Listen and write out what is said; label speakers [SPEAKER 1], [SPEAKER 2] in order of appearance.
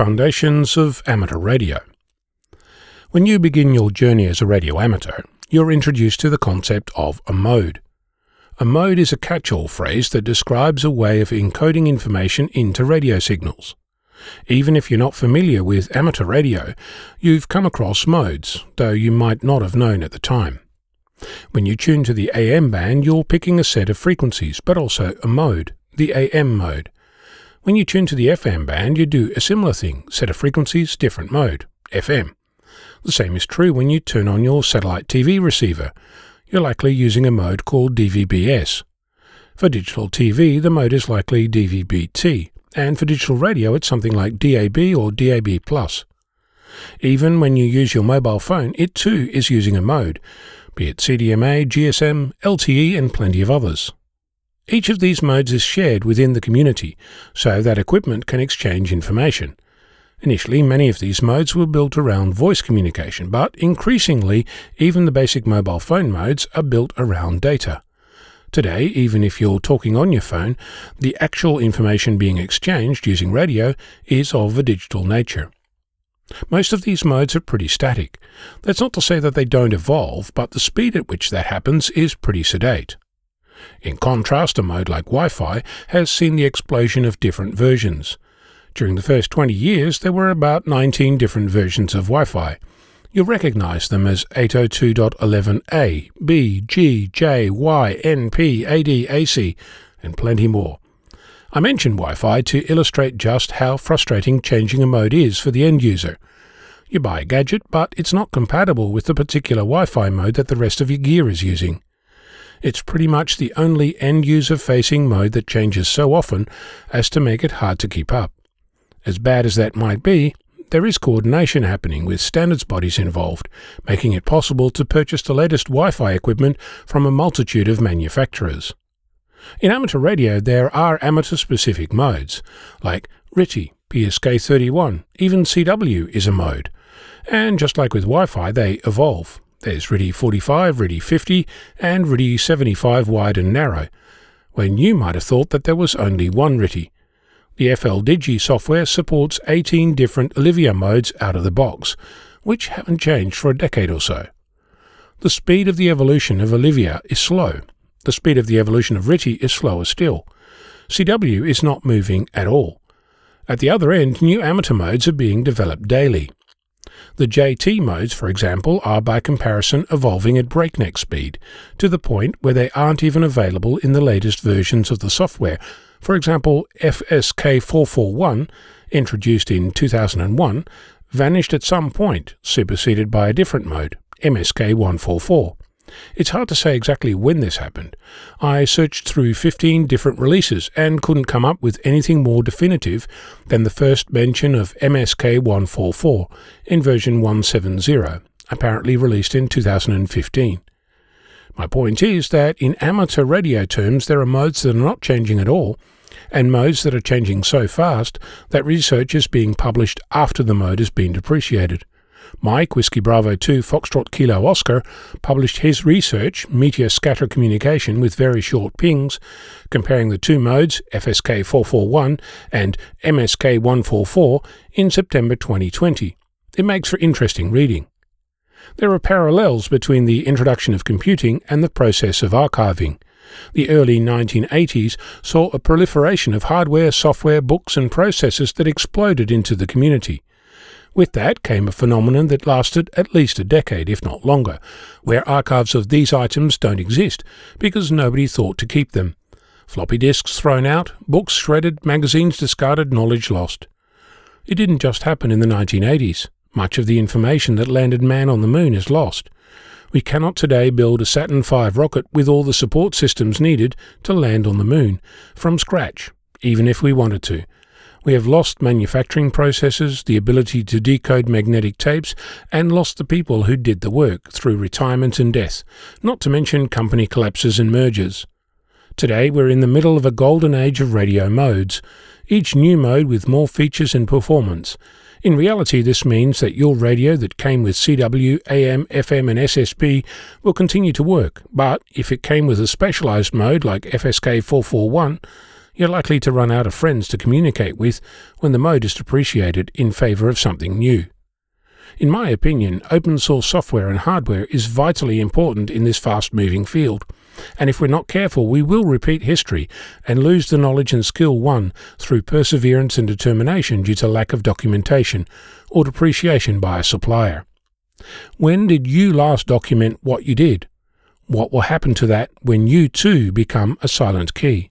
[SPEAKER 1] Foundations of Amateur Radio. When you begin your journey as a radio amateur, you're introduced to the concept of a mode. A mode is a catch all phrase that describes a way of encoding information into radio signals. Even if you're not familiar with amateur radio, you've come across modes, though you might not have known at the time. When you tune to the AM band, you're picking a set of frequencies, but also a mode, the AM mode. When you tune to the FM band, you do a similar thing, set of frequencies, different mode, FM. The same is true when you turn on your satellite TV receiver. You're likely using a mode called DVB-S. For digital TV, the mode is likely DVB-T, and for digital radio, it's something like DAB or DAB+. Even when you use your mobile phone, it too is using a mode, be it CDMA, GSM, LTE, and plenty of others. Each of these modes is shared within the community so that equipment can exchange information. Initially, many of these modes were built around voice communication, but increasingly, even the basic mobile phone modes are built around data. Today, even if you're talking on your phone, the actual information being exchanged using radio is of a digital nature. Most of these modes are pretty static. That's not to say that they don't evolve, but the speed at which that happens is pretty sedate. In contrast, a mode like Wi Fi has seen the explosion of different versions. During the first 20 years, there were about 19 different versions of Wi Fi. You'll recognize them as 802.11a, B, G, J, Y, N, P, AD, AC, and plenty more. I mention Wi Fi to illustrate just how frustrating changing a mode is for the end user. You buy a gadget, but it's not compatible with the particular Wi Fi mode that the rest of your gear is using. It's pretty much the only end user facing mode that changes so often as to make it hard to keep up. As bad as that might be, there is coordination happening with standards bodies involved, making it possible to purchase the latest Wi Fi equipment from a multitude of manufacturers. In amateur radio, there are amateur specific modes, like RTTY, PSK 31, even CW is a mode. And just like with Wi Fi, they evolve. There's RTTY 45, RTTY 50, and RTTY 75 wide and narrow, when you might have thought that there was only one RTTY. The FL Digi software supports 18 different Olivia modes out of the box, which haven't changed for a decade or so. The speed of the evolution of Olivia is slow. The speed of the evolution of RTTY is slower still. CW is not moving at all. At the other end, new amateur modes are being developed daily. The JT modes, for example, are by comparison evolving at breakneck speed, to the point where they aren't even available in the latest versions of the software. For example, FSK 441, introduced in 2001, vanished at some point, superseded by a different mode, MSK 144. It's hard to say exactly when this happened. I searched through 15 different releases and couldn't come up with anything more definitive than the first mention of MSK 144 in version 170, apparently released in 2015. My point is that in amateur radio terms, there are modes that are not changing at all, and modes that are changing so fast that research is being published after the mode has been depreciated. Mike, Whiskey Bravo 2, Foxtrot Kilo Oscar, published his research, Meteor Scatter Communication with Very Short Pings, comparing the two modes, FSK 441 and MSK 144, in September 2020. It makes for interesting reading. There are parallels between the introduction of computing and the process of archiving. The early 1980s saw a proliferation of hardware, software, books, and processes that exploded into the community. With that came a phenomenon that lasted at least a decade, if not longer, where archives of these items don't exist because nobody thought to keep them. Floppy disks thrown out, books shredded, magazines discarded, knowledge lost. It didn't just happen in the 1980s. Much of the information that landed man on the moon is lost. We cannot today build a Saturn V rocket with all the support systems needed to land on the moon, from scratch, even if we wanted to. We have lost manufacturing processes, the ability to decode magnetic tapes, and lost the people who did the work through retirement and death, not to mention company collapses and mergers. Today we're in the middle of a golden age of radio modes, each new mode with more features and performance. In reality, this means that your radio that came with CW, AM, FM, and SSB will continue to work, but if it came with a specialized mode like FSK 441, you're likely to run out of friends to communicate with when the mode is depreciated in favour of something new. In my opinion, open source software and hardware is vitally important in this fast moving field, and if we're not careful, we will repeat history and lose the knowledge and skill won through perseverance and determination due to lack of documentation or depreciation by a supplier. When did you last document what you did? What will happen to that when you too become a silent key?